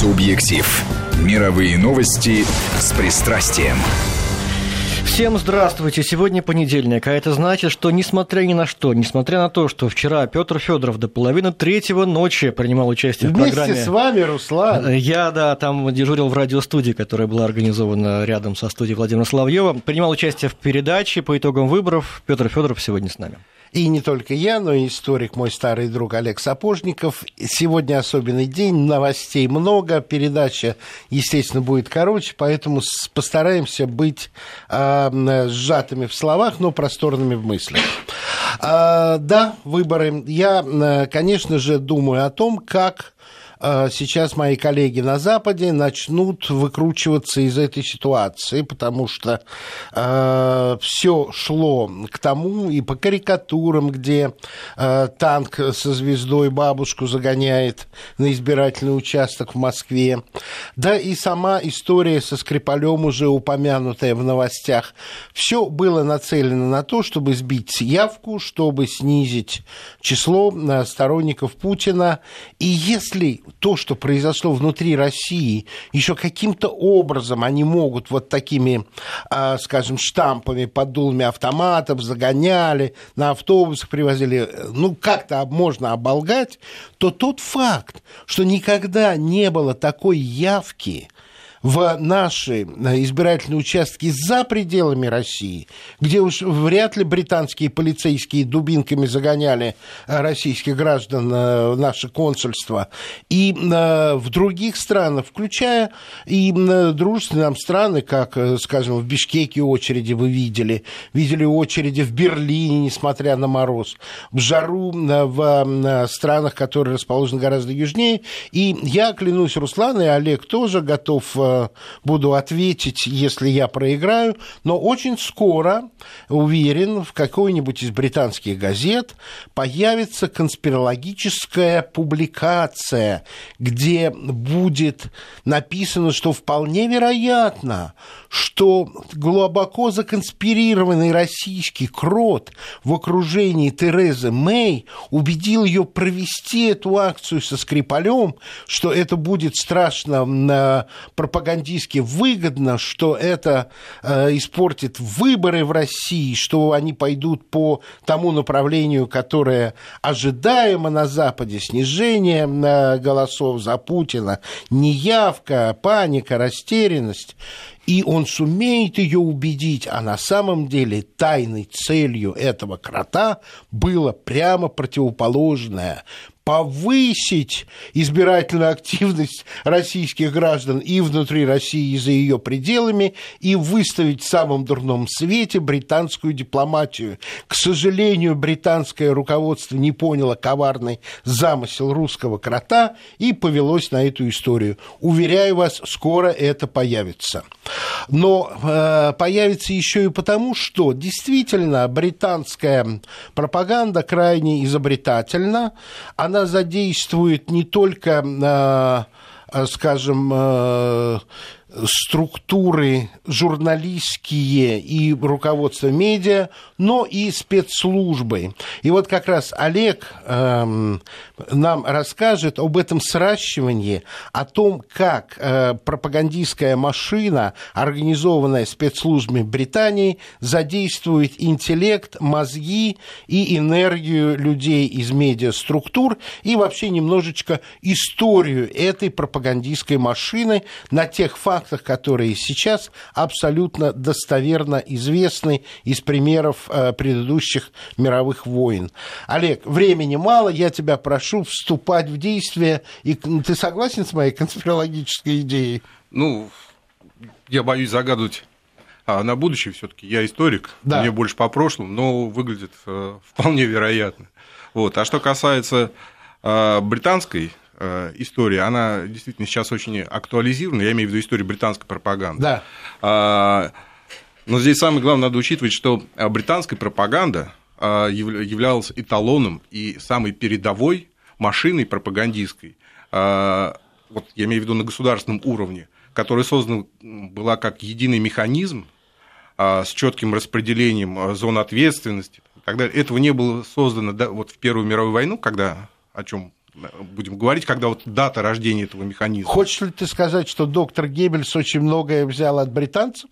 Субъектив. Мировые новости с пристрастием. Всем здравствуйте. Сегодня понедельник, а это значит, что несмотря ни на что, несмотря на то, что вчера Петр Федоров до половины третьего ночи принимал участие Вместе в программе. с вами, Руслан. Я, да, там дежурил в радиостудии, которая была организована рядом со студией Владимира Соловьева. Принимал участие в передаче по итогам выборов. Петр Федоров сегодня с нами. И не только я, но и историк, мой старый друг Олег Сапожников. Сегодня особенный день, новостей много, передача, естественно, будет короче, поэтому постараемся быть э, сжатыми в словах, но просторными в мыслях. Э, да, выборы. Я, конечно же, думаю о том, как сейчас мои коллеги на Западе начнут выкручиваться из этой ситуации, потому что э, все шло к тому и по карикатурам, где э, танк со звездой бабушку загоняет на избирательный участок в Москве, да и сама история со Скрипалем, уже упомянутая в новостях, все было нацелено на то, чтобы сбить явку, чтобы снизить число сторонников Путина. И если то, что произошло внутри России, еще каким-то образом они могут вот такими, а, скажем, штампами под дулами автоматов загоняли, на автобусах привозили, ну, как-то можно оболгать, то тот факт, что никогда не было такой явки, в наши э, избирательные участки за пределами России, где уж вряд ли британские полицейские дубинками загоняли э, российских граждан э, в наше консульство, и в других странах, включая и дружественные нам страны, как, скажем, в Бишкеке очереди вы видели, видели очереди в Берлине, несмотря на мороз, в жару в странах, которые расположены гораздо южнее, и я клянусь, Руслан и Олег тоже готов буду ответить, если я проиграю, но очень скоро, уверен, в какой-нибудь из британских газет появится конспирологическая публикация, где будет написано, что вполне вероятно, что глубоко законспирированный российский крот в окружении Терезы Мэй убедил ее провести эту акцию со Скрипалем, что это будет страшно пропагандистски выгодно, что это э, испортит выборы в России, что они пойдут по тому направлению, которое ожидаемо на Западе, снижение э, голосов за Путина, неявка, паника, растерянность. И он сумеет ее убедить, а на самом деле тайной целью этого крота было прямо противоположное повысить избирательную активность российских граждан и внутри России, и за ее пределами, и выставить в самом дурном свете британскую дипломатию. К сожалению, британское руководство не поняло коварный замысел русского крота и повелось на эту историю. Уверяю вас, скоро это появится. Но э, появится еще и потому, что действительно британская пропаганда крайне изобретательна. Она она задействует не только, а, а, скажем, а, структуры журналистские и руководство медиа, но и спецслужбы. И вот как раз Олег эм, нам расскажет об этом сращивании, о том, как э, пропагандистская машина, организованная спецслужбами Британии, задействует интеллект, мозги и энергию людей из медиаструктур и вообще немножечко историю этой пропагандистской машины на тех фактах, фактах, которые сейчас абсолютно достоверно известны из примеров э, предыдущих мировых войн. Олег, времени мало, я тебя прошу вступать в действие. И ты согласен с моей конспирологической идеей? Ну, я боюсь загадывать а на будущее все-таки я историк, да. мне больше по прошлому, но выглядит э, вполне вероятно. Вот. А что касается э, британской история, она действительно сейчас очень актуализирована, я имею в виду историю британской пропаганды. Да. А, но здесь самое главное надо учитывать, что британская пропаганда а, являлась эталоном и самой передовой машиной пропагандистской, а, вот я имею в виду на государственном уровне, которая создана была как единый механизм с четким распределением зон ответственности и так далее. Этого не было создано да, вот в Первую мировую войну, когда о чем будем говорить, когда вот дата рождения этого механизма. Хочешь ли ты сказать, что доктор Геббельс очень многое взял от британцев?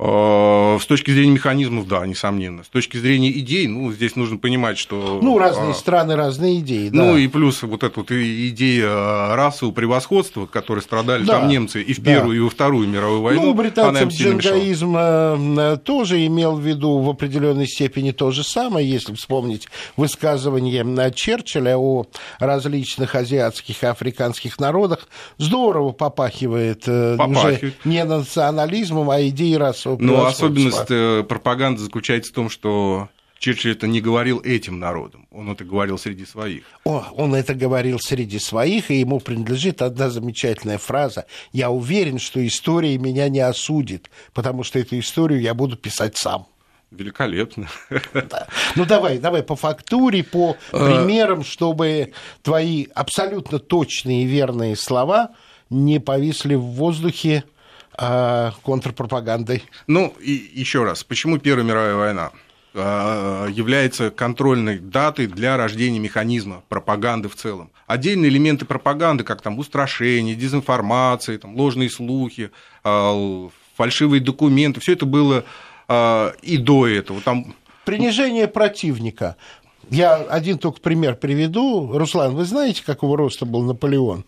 Э, с точки зрения механизмов, да, несомненно. С точки зрения идей, ну, здесь нужно понимать, что... Ну, разные а, страны, разные идеи, да. Ну, и плюс вот эта вот идея расового превосходства, которой страдали да, там немцы и в Первую, да. и во Вторую мировую войну, Ну, британцам джингаизм э, тоже имел в виду в определенной степени то же самое, если вспомнить высказывание э, Черчилля о различных азиатских и африканских народах. Здорово попахивает, попахивает. уже не национализмом, а идеей расового но особенность э, пропаганды заключается в том, что Черчилль это не говорил этим народам, он это говорил среди своих. О, он это говорил среди своих, и ему принадлежит одна замечательная фраза. «Я уверен, что история меня не осудит, потому что эту историю я буду писать сам». Великолепно. Да. Ну давай, давай по фактуре, по а. примерам, чтобы твои абсолютно точные и верные слова не повисли в воздухе а, контрпропагандой. Ну, и еще раз, почему Первая мировая война? А, является контрольной датой для рождения механизма пропаганды в целом. Отдельные элементы пропаганды, как там устрашение, дезинформация, там, ложные слухи, а, фальшивые документы, все это было и до этого. Там... Принижение противника. Я один только пример приведу. Руслан, вы знаете, какого роста был Наполеон?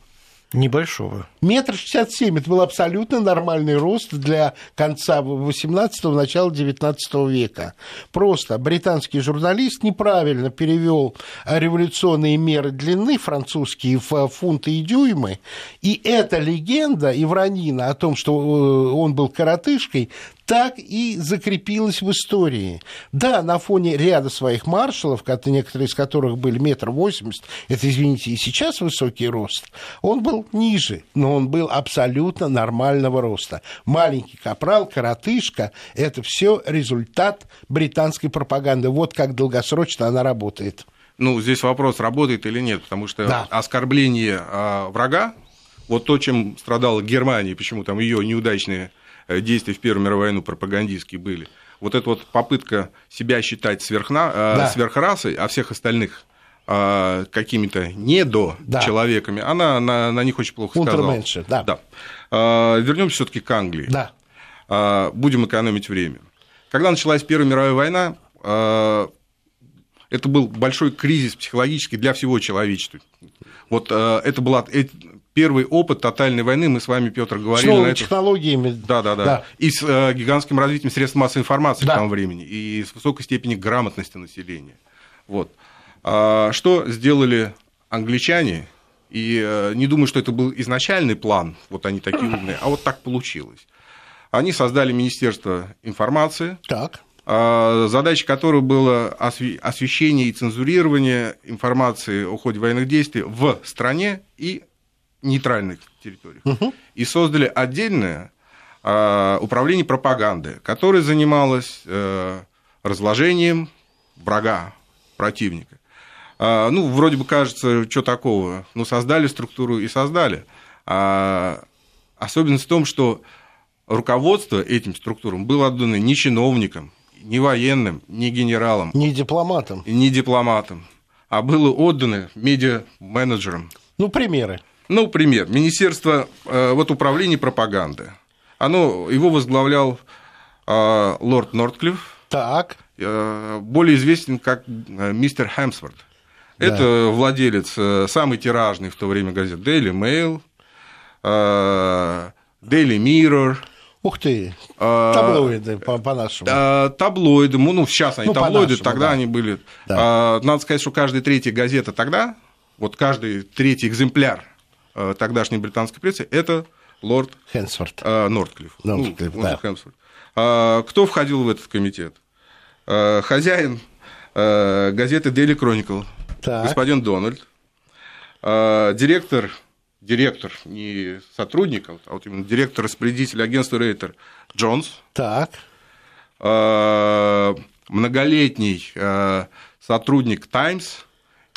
Небольшого. Метр шестьдесят семь. Это был абсолютно нормальный рост для конца 18-го, начала 19 века. Просто британский журналист неправильно перевел революционные меры длины французские в фунты и дюймы. И эта легенда Ивранина о том, что э, он был коротышкой, так и закрепилась в истории. Да, на фоне ряда своих маршалов, некоторые из которых были метр восемьдесят, это, извините, и сейчас высокий рост, он был ниже, но он был абсолютно нормального роста. Маленький капрал, коротышка – это все результат британской пропаганды. Вот как долгосрочно она работает. Ну, здесь вопрос, работает или нет, потому что да. оскорбление э, врага, вот то, чем страдала Германия, почему там ее неудачные действия в Первую мировую войну пропагандистские были. Вот эта вот попытка себя считать сверхна, э, да. сверхрасой, а всех остальных э, какими-то недо-человеками, да. она на, на них очень плохо сказала. да. да. Вернемся все-таки к Англии. Да. Будем экономить время. Когда началась Первая мировая война, это был большой кризис психологический для всего человечества. Вот это была первый опыт тотальной войны, мы с вами, Петр, говорили. С новыми технологиями. Да, да, да, да. И с э, гигантским развитием средств массовой информации да. к тому времени, и с высокой степенью грамотности населения. Вот. А, что сделали англичане? И э, не думаю, что это был изначальный план, вот они такие умные, а вот так получилось. Они создали Министерство информации. Так а, задача которой была освещение и цензурирование информации о ходе военных действий в стране и нейтральных территориях, угу. и создали отдельное э, управление пропаганды, которое занималось э, разложением врага, противника. Э, ну, вроде бы кажется, что такого, ну, создали структуру и создали. А особенность в том, что руководство этим структурам было отдано не чиновникам, не военным, не генералам. Не дипломатам. Не дипломатам, а было отдано медиа-менеджерам. Ну, примеры. Ну, пример. Министерство э, вот, управления пропаганды. Оно, его возглавлял э, лорд Нортклифф. Так. Э, более известен как мистер Хэмсворт. Да. Это владелец самый тиражный в то время газет Daily Mail, Daily Mirror. Ух ты, таблоиды по-нашему. таблоиды, ну, сейчас они ну, таблоиды, тогда да. они были. Да. надо сказать, что каждая третья газета тогда, вот каждый третий экземпляр Э, тогдашней британской прессы, это лорд Хэнсворт. Э, Нортклифф. Нортклифф, ну, да. Хэнсворт. А, кто входил в этот комитет? Э, хозяин газеты Daily Chronicle, так. господин Дональд, директор, директор, не сотрудник, а вот именно директор распорядителя агентства Рейтер Джонс. Так. Многолетний сотрудник Таймс,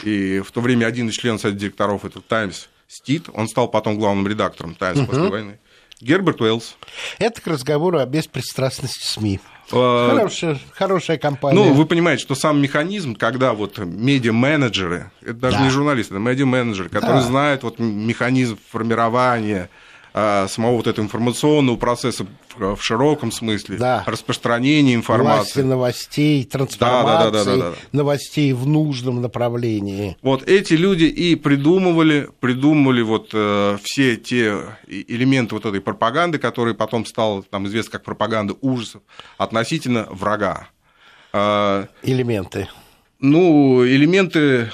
и в то время один из членов совета директоров этого Таймс Стит, он стал потом главным редактором Таймс uh-huh. после войны. Герберт Уэллс. Это к разговору о беспристрастности СМИ. Э, Хорошая, хорошая компания. Ну, вы понимаете, что сам механизм, когда вот медиа-менеджеры, это даже Да. не журналисты, это медиа-менеджеры, которые Да. знают вот механизм формирования а, самого вот этого информационного процесса в, широком смысле, Да. распространения Власти информации. новостей, Да, да, да, трансформации да, да, да. новостей в нужном направлении. Вот эти люди и придумывали, придумывали вот э, все те элементы вот этой пропаганды, которые потом стало там известно как пропаганда ужасов относительно врага. А, Элементы. Ну, элементы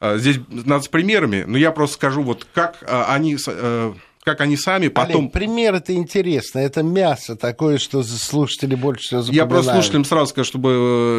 а, здесь надо с примерами, но я просто скажу, вот как а, они, э, как они сами потом... Олег, пример это интересно. Это мясо такое, что слушатели больше всего Я запоминают. просто слушателям сразу скажу, чтобы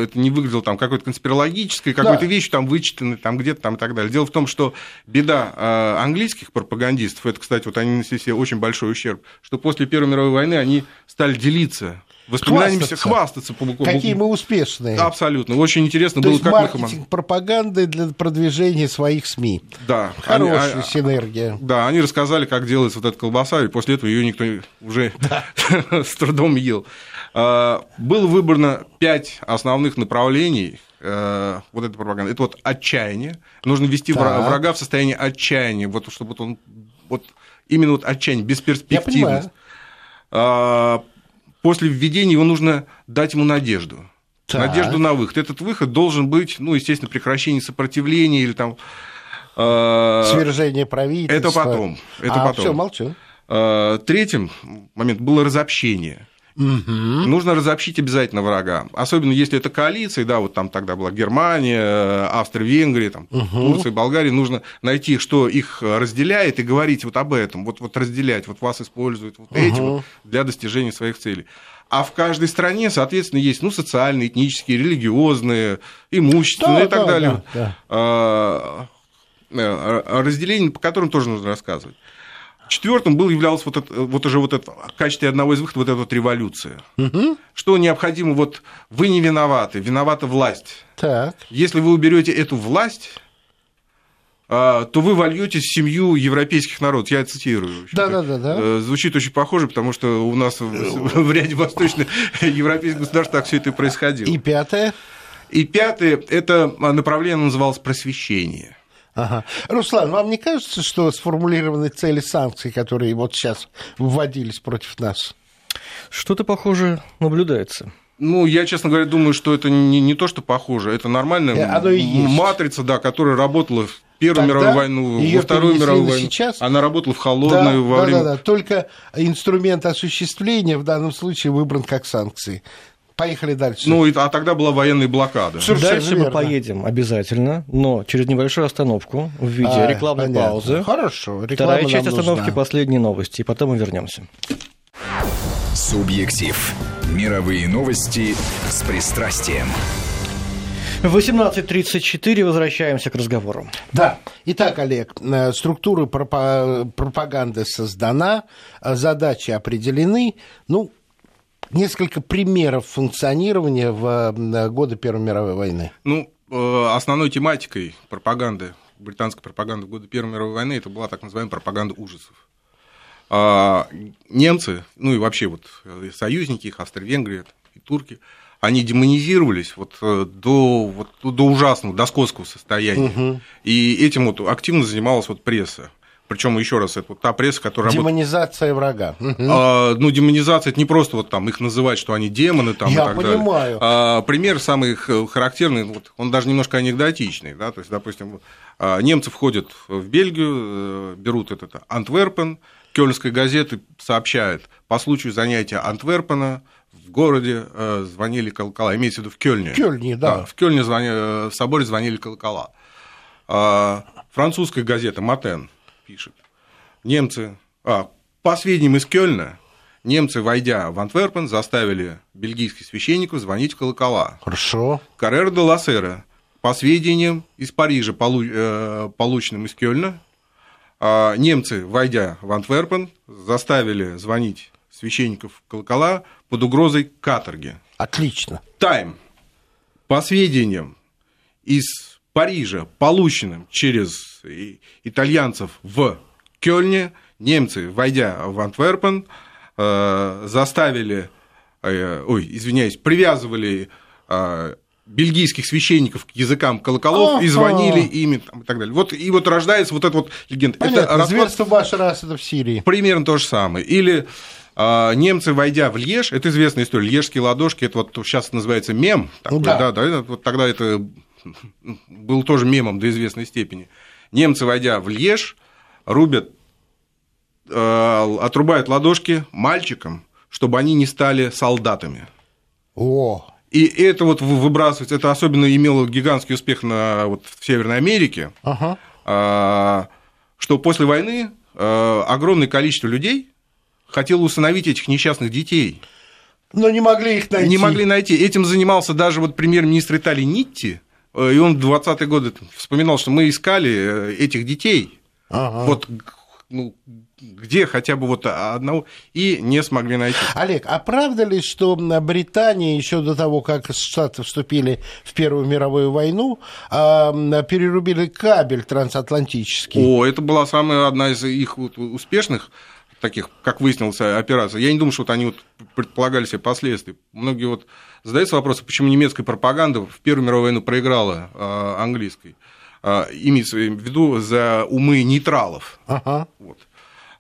э, это не выглядело там какой-то конспирологической, какой-то Да. вещью там вычитанной, там где-то там и так далее. Дело в том, что беда э, английских пропагандистов, это, кстати, вот они нанесли себе очень большой ущерб, что после Первой мировой войны они стали делиться воспоминаниями, Хвастаться. хвастаться. Какие мы успешные. Абсолютно. Очень интересно То было, есть как мы маркетинг пропаганды для продвижения своих СМИ. Да. Они- Хорошая а- синергия. Да, они рассказали, как делается вот эта колбаса, и после этого ее никто уже с трудом ел. А, Было выбрано пять основных направлений э, вот этой пропаганды. Это вот отчаяние. Нужно ввести вра- Так. врага в состояние отчаяния, вот чтобы вот он вот именно вот отчаяние, бесперспективность. А, После введения его нужно дать ему надежду. Так. Надежду на выход. Этот выход должен быть, ну, естественно, прекращение сопротивления или там... э, Свержение правительства. это потом, это а, потом. Все, молчу. Э, Третьим момент было разобщение. Нужно разобщить обязательно врага. Особенно если это коалиция, да, вот там тогда была Германия, э, Австрия, Венгрия, там, Турция, Болгария. Нужно найти, что их разделяет, и говорить вот об этом. Вот, вот разделять, вот вас используют вот эти вот для достижения своих целей. А в каждой стране, соответственно, есть ну, социальные, этнические, религиозные, имущественные Да, и так да, далее. да, да. А, э, разделение, по которым тоже нужно рассказывать. Четвертым был являлся вот, это, вот уже вот это, в качестве одного из выходов вот эта вот революция. Что необходимо, вот вы не виноваты, виновата власть. Так. Если вы уберете эту власть, а, то вы вольетесь в семью европейских народов. Я цитирую. в общем-то. Да-да-да-да. Э, Звучит очень похоже, потому что у нас в в ряде восточных европейских государств так все это и происходило. И пятое. И пятое, это направление называлось просвещение. Ага. Руслан, вам не кажется, что сформулированы цели санкций, которые вот сейчас вводились против нас? Что-то похоже наблюдается. Ну, я, честно говоря, думаю, что это не, не то, что похоже, это нормальная Э, оно и есть. матрица, да, которая работала в Первую Тогда мировую войну, во Вторую мировую войну. сейчас. Она работала в холодную, во да, время... да, да. Только инструмент осуществления в данном случае выбран как санкции. Поехали дальше. Ну, и- а тогда была военная блокада. Совершенно Дальше мы верно. поедем обязательно, но через небольшую остановку в виде А, рекламной понятно. паузы. Хорошо. реклама Вторая нам часть нужна. остановки последние новости, и потом мы вернемся. Субъектив. Мировые новости с пристрастием. В 18.34 возвращаемся к разговору. Да. Итак, Олег, э, структура пропа- пропаганды создана, э, задачи определены. Ну, несколько примеров функционирования в э, годы Первой мировой войны. Ну, э, основной тематикой пропаганды, британской пропаганды в годы Первой мировой войны, это была так называемая пропаганда ужасов. А немцы, ну и вообще вот э, союзники их, Австро-Венгрия и турки, они демонизировались вот до, вот, до ужасного, до скотского состояния. И этим вот активно занималась вот пресса. Причем еще раз, это вот та пресса, которая работает Демонизация врага. Мгм. а, ну, демонизация это не просто вот там их называть, что они демоны там Я и так понимаю. далее. А, пример самый характерный, вот, он даже немножко анекдотичный, да, то есть, допустим, а, немцы входят в Бельгию, э, берут этот Антверпен, Кёльнская газета сообщает, по случаю занятия Антверпена в городе э, звонили колокола, имеется в виду в Кёльне. В Кёльне, да. в Кёльне звони- э, в соборе звонили колокола. А, Французская газета Матен пишет, немцы, а, по сведениям из Кёльна, немцы, войдя в Антверпен, заставили бельгийских священников звонить в колокола. Хорошо. Каррера де Лассера, по сведениям из Парижа, э, полученным из Кёльна, а, немцы, войдя в Антверпен, заставили звонить священников колокола под угрозой каторги. Отлично. Тайм. По сведениям из Парижа, полученным через итальянцев в Кёльне, немцы, войдя в Антверпен, заставили, ой, извиняюсь, привязывали бельгийских священников к языкам колоколов и звонили ими там, и так далее. Вот, и вот рождается вот эта вот легенда. Понятно, это расклад... зверство Башара Асада в Сирии. Примерно то же самое. Или а, немцы, войдя в Льеж, это известная история, льежские ладошки, это вот сейчас называется мем, такой, да. Да, да, вот тогда это был тоже мемом до известной степени. Немцы, войдя в Льеж, рубят, э, отрубают ладошки мальчикам, чтобы они не стали солдатами. О, и это вот выбрасывается, это особенно имело гигантский успех на, вот, в Северной Америке, ага. а, что после войны а, огромное количество людей хотело усыновить этих несчастных детей. Но не могли их найти. Не могли найти. Этим занимался даже вот премьер-министр Италии Нитти, э, и он в 20-е годы вспоминал, что мы искали э, этих детей. Ага. Вот ну, где хотя бы вот одного, и не смогли найти. Олег, а правда ли, что Британия еще до того, как Штаты вступили в Первую мировую войну, перерубили кабель трансатлантический? О, это была самая одна из их успешных таких, как выяснилось, операций. Я не думаю, что вот они вот предполагали себе последствия. Многие вот задаются вопросом, почему немецкая пропаганда в Первую мировую войну проиграла э, английской. Э, имеется в виду за умы нейтралов. Ага. Вот.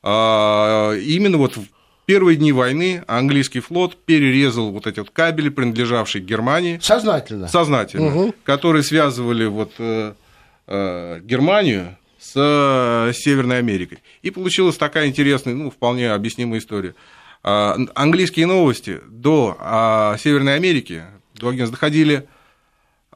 А, именно вот в первые дни войны английский флот перерезал вот эти вот кабели, принадлежавшие Германии. Сознательно. Сознательно. Угу. Которые связывали вот э, э, Германию с э, Северной Америкой. И получилась такая интересная, ну, вполне объяснимая история. А, английские новости до а, Северной Америки, до агентства, доходили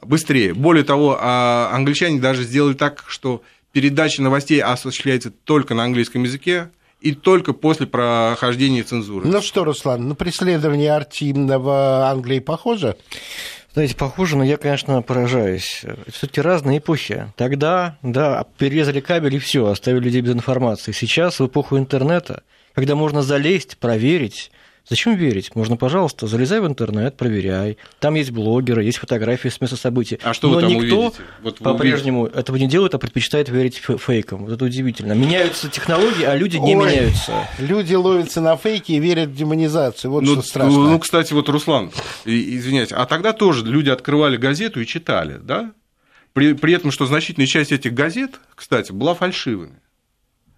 быстрее. Более того, англичане даже сделали так, что передача новостей осуществляется только на английском языке, и только после прохождения цензуры. Ну что, Руслан, на преследование Арти в Англии похоже? Знаете, похоже, но я, конечно, поражаюсь. Все-таки разные эпохи. Тогда, да, перерезали кабель и все, оставили людей без информации. Сейчас, в эпоху интернета, когда можно залезть, проверить, Зачем верить? Можно, пожалуйста, залезай в интернет, проверяй. Там есть блогеры, есть фотографии с места событий. А что Но вы там никто увидите? Вот по-прежнему увидите. этого не делает, а предпочитает верить фейкам. Вот это удивительно. Меняются технологии, а люди не Ой, меняются. Люди ловятся на фейки и верят в демонизацию. Вот ну, что страшно. Ну, кстати, вот, Руслан, извиняюсь, а тогда тоже люди открывали газету и читали, да? При, при этом, что значительная часть этих газет, кстати, была фальшивыми.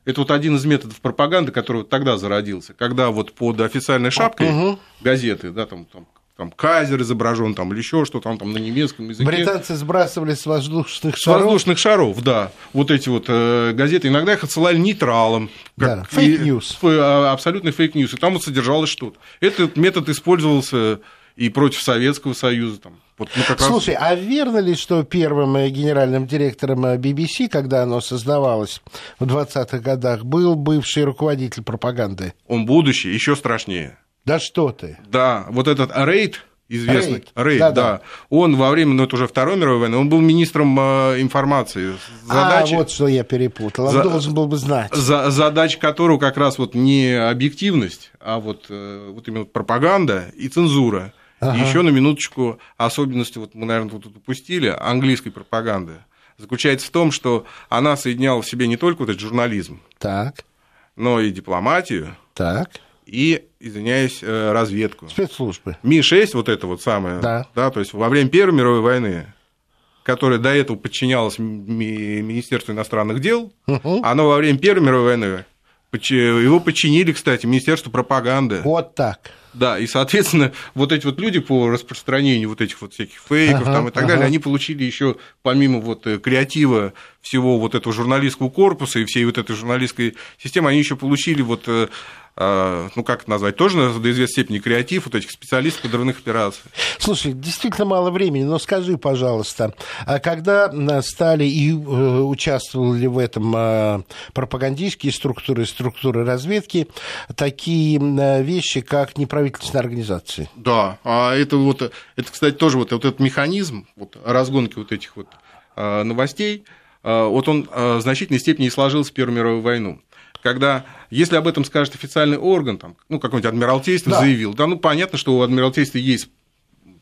Это вот один из методов пропаганды, который вот тогда зародился, когда вот под официальной шапкой угу. газеты, да, там, там там Кайзер изображен, там, или еще что-то там, там на немецком языке. Британцы сбрасывали с воздушных шаров. С воздушных шаров, да. Вот эти вот э, газеты. Иногда их отсылали нейтралам. Да, fake news. А, абсолютный fake news. И там вот содержалось что-то. Этот метод использовался и против Советского Союза. Там, вот, ну, как Слушай, раз... а верно ли, что первым э, генеральным директором BBC, э, когда оно создавалось в 20-х годах, был бывший руководитель пропаганды? Он будущий, еще страшнее. Да что ты? Да, вот этот рейд известный. Рейд, Рейд да, да. да. Он во время, ну это уже Второй мировой войны, он был министром э, информации. Задачи, а, вот что я перепутал. Он за, должен был бы знать. За, задача которого как раз вот не объективность, а вот, вот именно пропаганда и цензура. Ага. Еще на минуточку особенности, вот мы, наверное, тут упустили, английской пропаганды заключается в том, что она соединяла в себе не только вот этот журнализм, так. но и дипломатию, так. и, извиняюсь, э, разведку. Спецслужбы. Ми-6, вот это вот самое, да. да, то есть во время Первой мировой войны, которая до этого подчинялась Министерству иностранных дел, угу. оно во время Первой мировой войны его подчинили, кстати, Министерству пропаганды. Вот так. Да, и, соответственно, вот эти вот люди по распространению вот этих вот всяких фейков ага, там и так ага. далее, они получили еще помимо вот э, креатива всего вот этого журналистского корпуса и всей вот этой журналистской системы, они еще получили вот э, ну как это назвать, тоже до известной степени креатив вот этих специалистов подрывных операций. Слушай, действительно мало времени, но скажи, пожалуйста, а когда стали и э, участвовали в этом а, пропагандистские структуры, структуры разведки, такие вещи, как неправительственные организации? Да, а это вот, это, кстати, тоже вот, вот этот механизм вот, разгонки вот этих вот новостей, вот он в значительной степени и сложился в Первую мировую войну когда, если об этом скажет официальный орган, там, ну, какой-нибудь адмиралтейство да. заявил, да, ну, понятно, что у адмиралтейства есть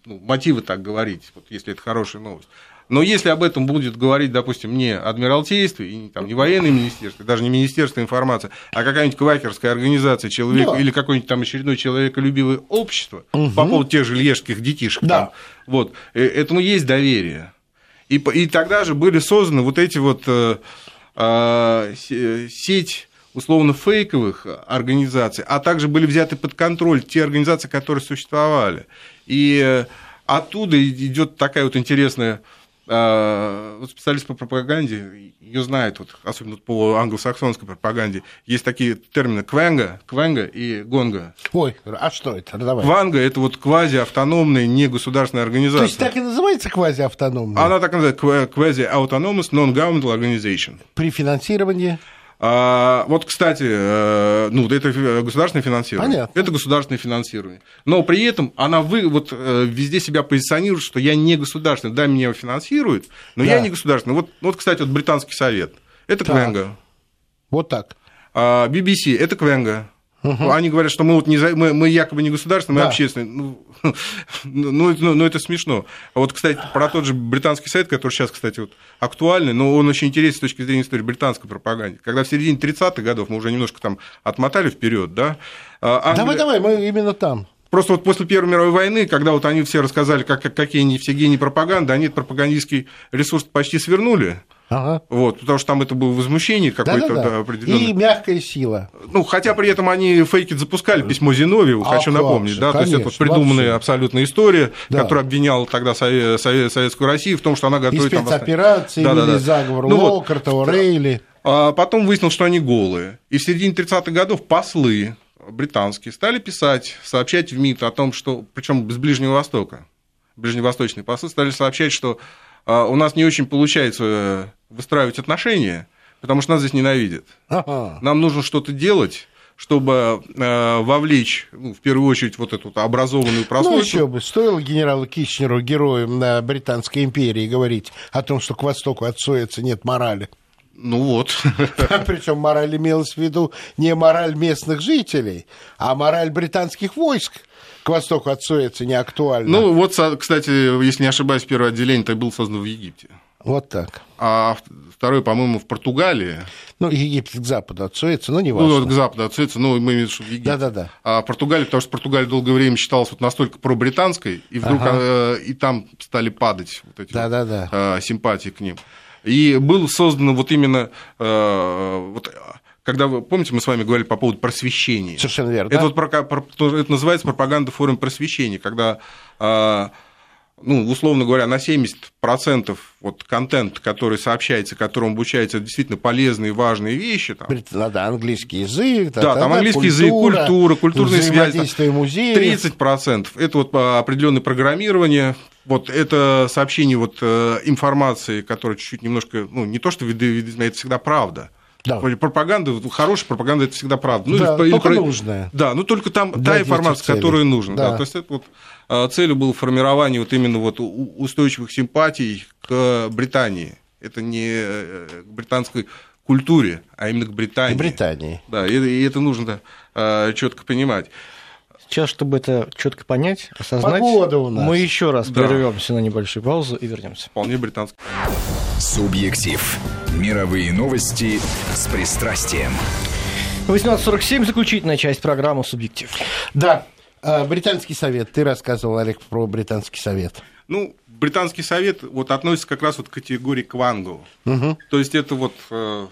ну, мотивы так говорить, вот, если это хорошая новость. Но если об этом будет говорить, допустим, не Адмиралтейство, и там, не военное министерство, даже не Министерство информации, а какая-нибудь квакерская организация человек, да. или какое-нибудь там очередное человеколюбивое общество угу. по поводу тех же лежских детишек, да. там, вот, э, этому есть доверие. И, и тогда же были созданы вот эти вот э, э, сеть условно фейковых организаций, а также были взяты под контроль те организации, которые существовали. И э, оттуда идет такая вот интересная а, вот специалист по пропаганде ее знает, вот, особенно по англосаксонской пропаганде. Есть такие термины квенга, квенга и гонга. Ой, а что это? Давай. Кванга – это вот квазиавтономная негосударственная организация. То есть так и называется квазиавтономная? Она так называется, quasi-autonomous non-governmental organization. При финансировании? А, вот, кстати, э, ну, это государственное финансирование. Понятно. Это государственное финансирование. Но при этом она вы, вот, э, везде себя позиционирует, что я не государственный. Да, меня финансируют, но да. я не государственный. Вот, вот, кстати, вот британский совет. Это так. Квенга. Вот так. А, BBC – это Квенга. Угу. Они говорят, что мы, вот не, мы, мы якобы не государственные, мы да. общественные. Ну, ну, ну, ну, ну, это смешно. А вот, кстати, про тот же британский сайт, который сейчас, кстати, вот актуальный, но он очень интересен с точки зрения истории британской пропаганды. Когда в середине 30-х годов, мы уже немножко там отмотали вперед, да? А Англия... Давай, давай, мы именно там. Просто вот после Первой мировой войны, когда вот они все рассказали, как, какие они все гении пропаганды, они этот пропагандистский ресурс почти свернули. Ага. Вот, потому что там это было возмущение какое-то да, да, да. определенное. И мягкая сила. Ну, хотя при этом они фейки запускали письмо Зиновьеву, а хочу напомнить, же, да, конечно, то есть это придуманная вообще. абсолютная история, да. которая обвиняла тогда Советскую Россию в том, что она готовит... И спецоперации, там, да, да, да. заговор ну, Уолкартова, вот, Рейли. А потом выяснилось, что они голые. И в середине 30-х годов послы британские стали писать, сообщать в МИД о том, что, причем с Ближнего Востока, ближневосточные послы стали сообщать, что у нас не очень получается э, выстраивать отношения, потому что нас здесь ненавидят. Ага. Нам нужно что-то делать чтобы э, вовлечь, ну, в первую очередь, вот эту образованную прослойку. Ну, еще бы, стоило генералу Кичнеру, герою на Британской империи, говорить о том, что к востоку от Суэца нет морали. Ну вот. Причем мораль имелась в виду не мораль местных жителей, а мораль британских войск к востоку от Суэца не актуальна. Ну вот, кстати, если не ошибаюсь, первое отделение то был создан в Египте. Вот так. А второй, по-моему, в Португалии. Ну, Египет к западу от Суэца, но не важно. Ну, вот к западу от Суэца, ну, мы имеем в виду, что в Египте. Да-да-да. А Португалия, потому что Португалия долгое время считалась вот настолько пробританской, и вдруг ага. э, и там стали падать вот эти да, вот, да, да. Э, симпатии к ним. И было создано вот именно э, вот, когда вы помните, мы с вами говорили по поводу просвещения. Совершенно верно. Это, да? вот, это называется пропаганда форум просвещения, когда э, ну, условно говоря, на 70% вот контент, который сообщается, которому обучается, это действительно полезные, важные вещи. Там. Да, да, английский язык. Да, да там английский культура, язык, культура, культурные связи. музеев. 30% это вот определенное программирование, вот это сообщение вот э, информации, которая чуть-чуть немножко, ну, не то, что видоизменяет, это всегда правда. Да. Пропаганда, хорошая пропаганда это всегда правда. Ну, да, или, только или, нужная. Да, ну только там та информация, которая нужна. Да. Да, то есть это вот а, целью было формирование вот именно вот устойчивых симпатий к Британии. Это не э, к британской культуре, а именно к Британии. К Британии. Да, и, и это нужно да, четко понимать. Сейчас, чтобы это четко понять, осознать, у нас. мы еще раз да. прервемся на небольшую паузу и вернемся. Вполне британский. Субъектив. Мировые новости с пристрастием. 18.47, заключительная часть программы «Субъектив». Да, а, британский совет. Ты рассказывал, Олег, про британский совет. Ну, британский совет вот относится как раз вот к категории Квангу. Угу. То есть это вот э,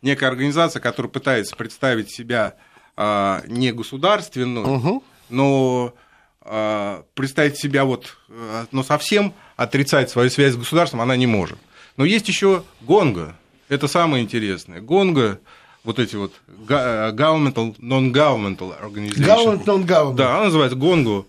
некая организация, которая пытается представить себя э, не государственную, угу. но э, представить себя вот, э, но совсем отрицать свою связь с государством она не может. Но есть еще Гонга. Это самое интересное. Гонга вот эти вот governmental, non-governmental organization. Government, non-government. Да, она называется ГОНГУ.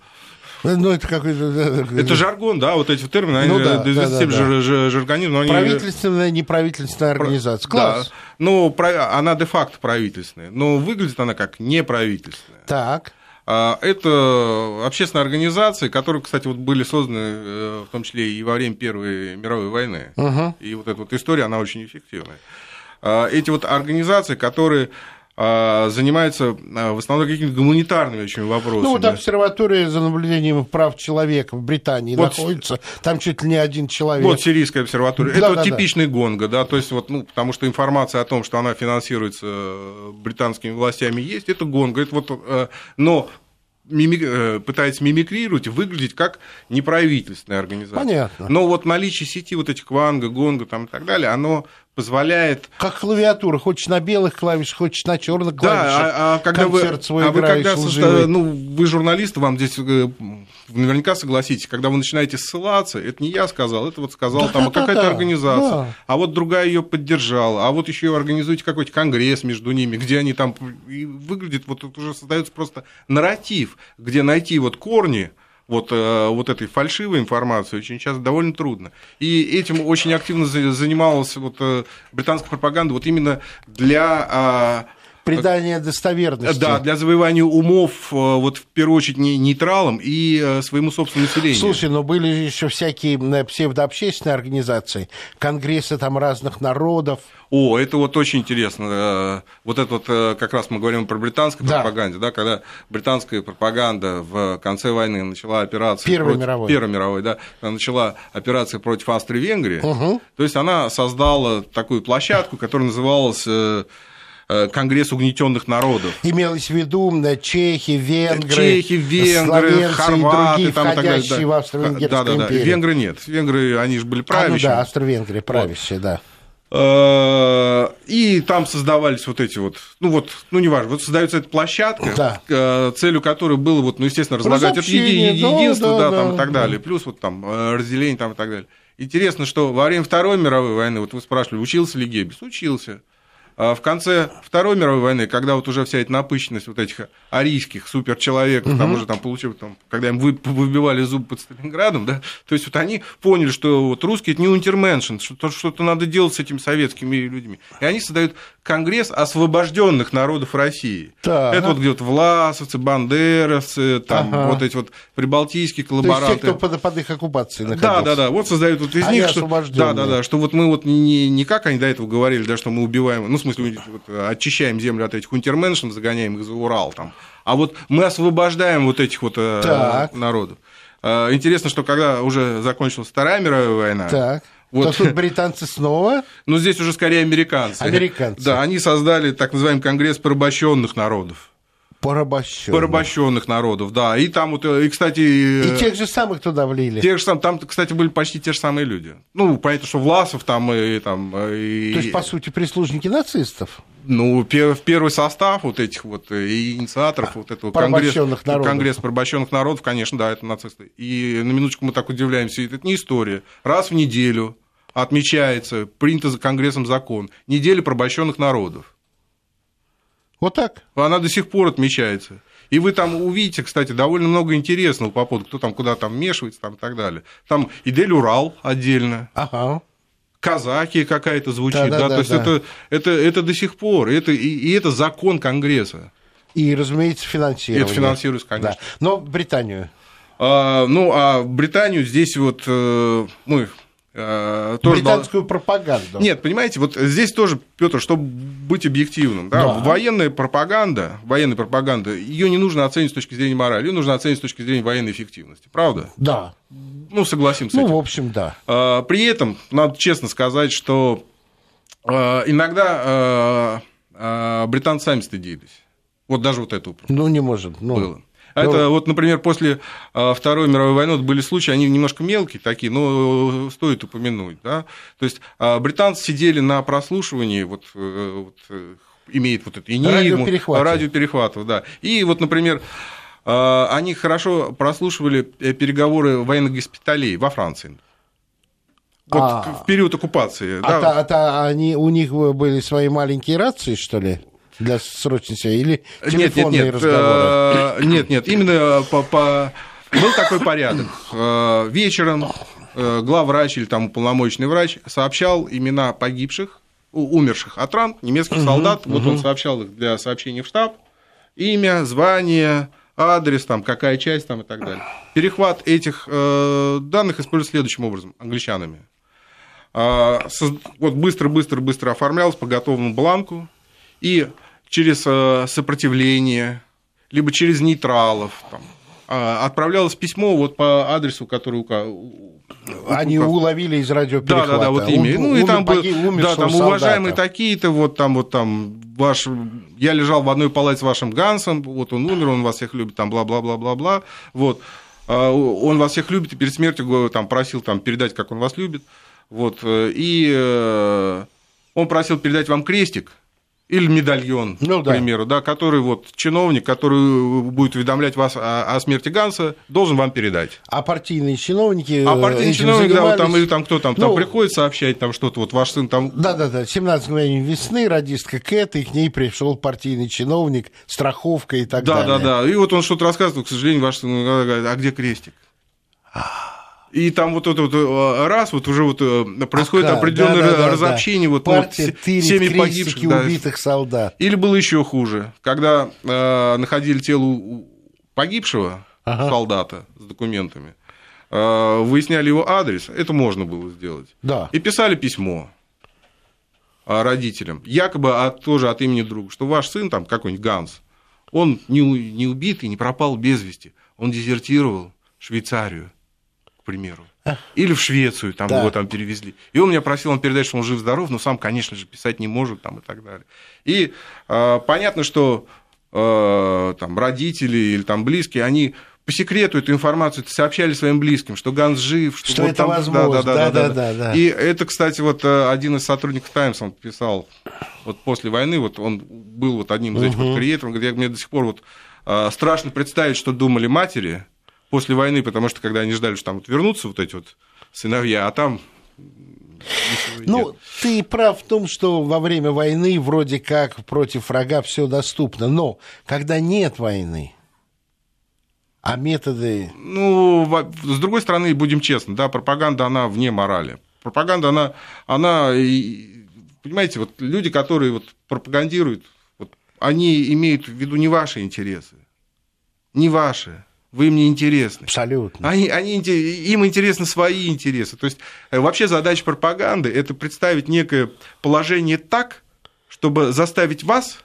Ну, это какой-то... Это жаргон, да, вот эти термины, они ну, да, да, да, да. жаргонизм, но они... Правительственная, неправительственная организация. Класс. Да. Ну, она де-факто правительственная, но выглядит она как неправительственная. Так. А, это общественные организации, которые, кстати, вот были созданы э, в том числе и во время Первой мировой войны. Угу. И вот эта вот история, она очень эффективная. А, эти вот организации, которые занимается а, в основном какими-то гуманитарными очень вопросами. Ну, вот обсерватория за наблюдением прав человека в Британии вот, находится, там чуть ли не один человек. Вот сирийская обсерватория. Да, Это да, вот типичный да. гонга, да, то есть вот, ну, потому что информация о том, что она финансируется э, британскими властями есть, это гонга. Это вот, э, но мимик, э, пытается мимикрировать выглядеть как неправительственная организация. Понятно. Но вот наличие сети вот этих Ванга, Гонга там и так далее, оно позволяет... Как клавиатура, хочешь на белых клавишах, хочешь на черных клавишах. Да, а, а когда вы, свой а вы когда созда... ну, вы журналист, вам здесь э, наверняка согласитесь, когда вы начинаете ссылаться, это не я сказал, это вот сказал да, там да, какая-то да, организация, да. а вот другая ее поддержала, а вот еще организуете какой-то конгресс между ними, где они там и выглядит, вот тут уже создается просто нарратив, где найти вот корни вот, э, вот этой фальшивой информации очень часто довольно трудно. И этим очень активно занималась вот э, британская пропаганда вот именно для а, придание достоверности. Да, для завоевания умов, э, вот в первую очередь, не нейтралам и э, своему собственному населению. Слушай, но были еще всякие псевдообщественные организации, конгрессы там разных народов. О, это вот очень интересно. Э, вот это вот как раз мы говорим про британскую да. пропаганду, да, когда британская пропаганда в конце войны начала операцию Первой против, мировой. Первой мировой, да, начала операцию против Австрии-Венгрии, угу. то есть она создала такую площадку, которая называлась Э, Конгресс угнетенных народов. Имелось в виду чехи, венгры, чехи, венгры, хорваты, и другие, там, входящие так, да. в Австро-Венгерскую да, да, да. империю. Венгры нет. Венгры, они же были правящие. А, ну да, Австро-Венгрия правящие, вот. да. Э, и там создавались вот эти вот, ну вот, ну неважно, вот создается эта площадка, да. Э, целью которой было вот, ну естественно, разлагать это еди, единство, да, да, да, там и так далее, плюс вот там разделение там и так далее. Интересно, что во время Второй мировой войны, вот вы спрашивали, учился ли Геббельс? Учился. А в конце Второй мировой войны, когда вот уже вся эта напыщенность вот этих арийских суперчеловеков, угу. там уже там получили, там, когда им выбивали зуб под Сталинградом, да, то есть вот они поняли, что вот русские это не унтерменшн, что что-то надо делать с этими советскими людьми. И они создают Конгресс освобожденных народов России. Так. Это вот где-то власовцы, бандеровцы, там ага. вот эти вот прибалтийские коллаборанты. То есть те, кто под, под их оккупацией находился. Да, да, да. Вот создают вот из они них, что, да, да, да, что вот мы вот не, не как они до этого говорили, да, что мы убиваем, ну, смысле, вот, очищаем землю от этих унтерменшин, загоняем их за Урал там. А вот мы освобождаем вот этих вот э, так. народов. Э, интересно, что когда уже закончилась Вторая мировая война, так вот. То тут британцы снова? Ну, здесь уже скорее американцы. Американцы. Да, они создали так называемый Конгресс порабощенных народов. Порабощенных. Порабощенных народов, да. И там вот, и, кстати... И тех же самых туда влили. Тех же самых, там, кстати, были почти те же самые люди. Ну, понятно, что Власов там и там... И... То есть, по сути, прислужники нацистов? Ну, в первый состав вот этих вот и инициаторов а, вот этого конгресса, народов. конгресс порабощенных народов, конечно, да, это нацисты. И на минуточку мы так удивляемся, это не история. Раз в неделю отмечается, принято за Конгрессом закон, неделя порабощенных народов. Вот так. Она до сих пор отмечается. И вы там увидите, кстати, довольно много интересного по поводу, кто там куда там вмешивается там, и так далее. Там Идель Урал отдельно. Ага. Казаки какая-то звучит, да, да, да, да то есть да. Это, это, это до сих пор, это, и, и это закон Конгресса. И, разумеется, финансирование. Это финансируется, конечно. Да. Но Британию. А, ну, а Британию здесь вот мы Э, тоже Британскую дал... пропаганду. Нет, понимаете, вот здесь тоже, Петр, чтобы быть объективным, да, да. военная пропаганда, военная пропаганда, ее не нужно оценить с точки зрения морали, ее нужно оценить с точки зрения военной эффективности, правда? Да. Ну, согласимся. Ну, этим. в общем, да. А, при этом, надо честно сказать, что а, иногда британцы сами стыдились. Вот даже вот это Ну, не может. Ну... Было. А это ну, вот, например, после а, Второй мировой войны вот были случаи, они немножко мелкие такие, но стоит упомянуть. Да? То есть а, британцы сидели на прослушивании, вот, э, вот э, имеет вот эту энигму, радиоперехватов. Да. И вот, например, они хорошо прослушивали э, переговоры военных госпиталей во Франции. Вот а, в период оккупации. А, да. та, а та, они, у них были свои маленькие рации, что ли? Для срочности или телефонные нет, нет, разговоры? Э, нет, нет, именно по, по... был такой порядок. Э, вечером э, главврач или там уполномоченный врач сообщал имена погибших, умерших от ран немецких солдат. Вот он сообщал их для сообщения в штаб. Имя, звание, адрес, там, какая часть там и так далее. Перехват этих данных используется следующим образом англичанами. вот быстро-быстро-быстро оформлялось по готовому бланку, и через э, сопротивление, либо через нейтралов. Там, а, отправлялось письмо вот по адресу, который у они уловили из радиоперехвата. Да, да, да, вот имя. ну и там был, да, там уважаемые такие-то, вот там, вот там ваш, я лежал в одной палате с вашим Гансом, вот он умер, он вас всех любит, там бла-бла-бла-бла-бла, вот. А, он вас всех любит, и перед смертью там просил там передать, как он вас любит, вот. И э, он просил передать вам крестик, или медальон, ну, к да. примеру, да, который вот чиновник, который будет уведомлять вас о, о смерти Ганса, должен вам передать. А партийные чиновники А партийные чиновники, да, вот там, или там кто там, ну, там приходит сообщать, там что-то, вот ваш сын там... Да-да-да, 17 мгновений весны, радистка Кэт, и к ней пришел партийный чиновник, страховка и так да, далее. Да-да-да, и вот он что-то рассказывал, к сожалению, ваш сын говорит, а где крестик? И там вот это вот э, раз, вот уже вот э, происходит Ака, определенное да, да, разобщение, да. вот, Партия вот семьи погибших, да. убитых солдат. Или было еще хуже, когда э, находили тело погибшего ага. солдата с документами, э, выясняли его адрес, это можно было сделать. Да. И писали письмо э, родителям, якобы от, тоже от имени друга, что ваш сын, там какой-нибудь Ганс, он не, не убит и не пропал без вести, он дезертировал в Швейцарию примеру. Или в Швецию, там да. его там перевезли. И он меня просил, он передать, что он жив-здоров, но сам, конечно же, писать не может там, и так далее. И э, понятно, что э, там, родители или там, близкие, они по секрету эту информацию сообщали своим близким, что Ганс жив, что, что вот это там, возможно. Да да да, да, да, да, И это, кстати, вот э, один из сотрудников Таймс он писал вот после войны, вот он был вот одним из этих угу. вот креаторов, говорит, мне до сих пор вот э, страшно представить, что думали матери, после войны, потому что когда они ждали, что там вот вернутся вот эти вот сыновья, а там ну, ты прав в том, что во время войны вроде как против врага все доступно, но когда нет войны, а методы... Ну, с другой стороны, будем честны, да, пропаганда, она вне морали. Пропаганда, она, она понимаете, вот люди, которые вот пропагандируют, вот, они имеют в виду не ваши интересы, не ваши, вы мне интересны. Абсолютно. Они, они, им интересны свои интересы. То есть э, вообще задача пропаганды – это представить некое положение так, чтобы заставить вас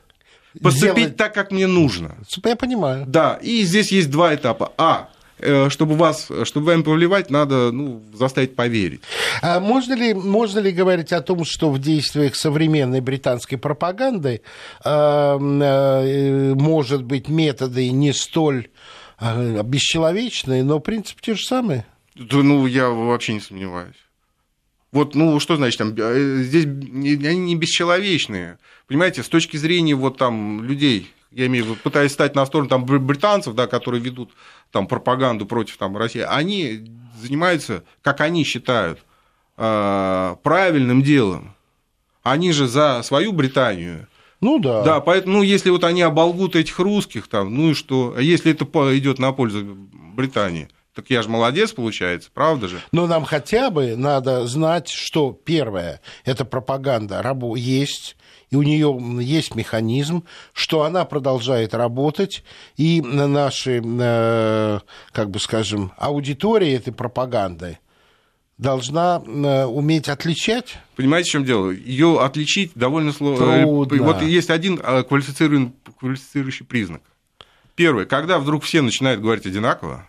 поступить Делать... так, как мне нужно. Я понимаю. Да, и здесь есть два этапа. А, э, чтобы вас, чтобы вами повливать, надо ну, заставить поверить. А можно ли, можно ли говорить о том, что в действиях современной британской пропаганды э, э, может быть методы не столь бесчеловечные, но принцип те же самые. Да, ну, я вообще не сомневаюсь. Вот, ну, что значит там, э, здесь они не бесчеловечные. Понимаете, с точки зрения вот там людей, я имею в виду, пытаясь стать на сторону там британцев, да, которые ведут там пропаганду против там России, они занимаются, как они считают, а, правильным делом. Они же за свою Британию ну да. Да, поэтому, ну, если вот они оболгут этих русских, там, ну и что? А если это идет на пользу Британии? Так я же молодец, получается, правда же? Но нам хотя бы надо знать, что первое, это пропаганда рабу есть, и у нее есть механизм, что она продолжает работать, и наши, э, как бы скажем, аудитории этой пропаганды должна э, уметь отличать. Понимаете, в чем дело? Ее отличить довольно сложно. Э, вот есть один э, квалифицирующий признак. Первый, когда вдруг все начинают говорить одинаково,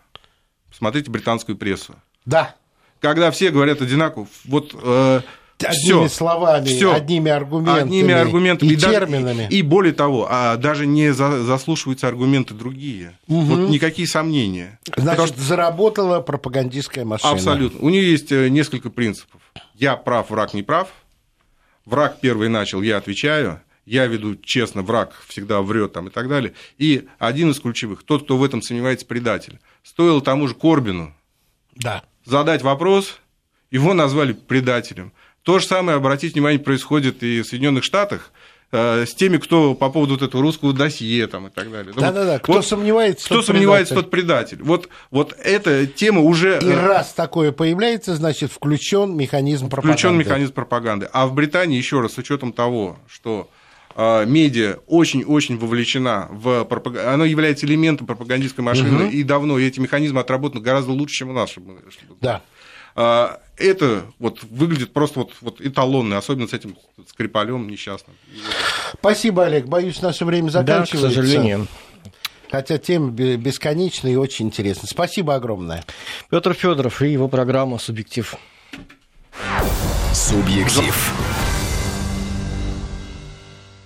смотрите британскую прессу. Да. Когда все говорят одинаково, вот одними всё, словами, всё, одними аргументами, одними аргументами и, и терминами. И, и более того, а даже не за, заслушиваются аргументы другие. Угу. Вот никакие сомнения. Значит, что... заработала пропагандистская машина. Абсолютно. У нее есть э, несколько принципов. Я прав, враг не прав. Враг первый начал, я отвечаю. Я веду честно, враг всегда врет там и так далее. И один из ключевых, тот, кто в этом сомневается, предатель. Стоило тому же Корбину да. задать вопрос, его назвали предателем. То же самое, обратите внимание, происходит и в Соединенных Штатах э, с теми, кто по поводу вот этого русского досье там, и так далее. Да-да-да, вот, кто вот, сомневается, Кто тот сомневается, предатель. тот предатель. Вот, вот эта тема уже... И э, раз такое появляется, значит, включен механизм пропаганды. Включен механизм пропаганды. А в Британии, еще раз, с учетом того, что э, медиа очень-очень вовлечена в пропаганду, она является элементом пропагандистской машины угу. и давно, и эти механизмы отработаны гораздо лучше, чем у нас. Чтобы... Да. А, это вот выглядит просто вот, вот эталонно, особенно с этим Скрипалем несчастным. Спасибо, Олег. Боюсь, наше время заканчивается. Да, к сожалению. Хотя тема бесконечная и очень интересная. Спасибо огромное. Петр Федоров и его программа «Субъектив». Субъектив.